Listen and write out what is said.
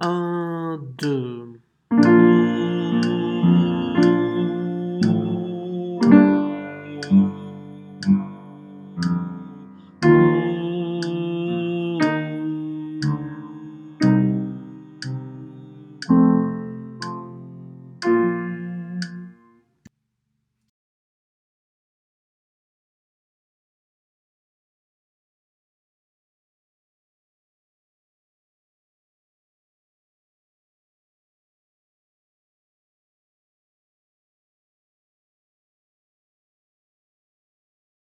Un, deux.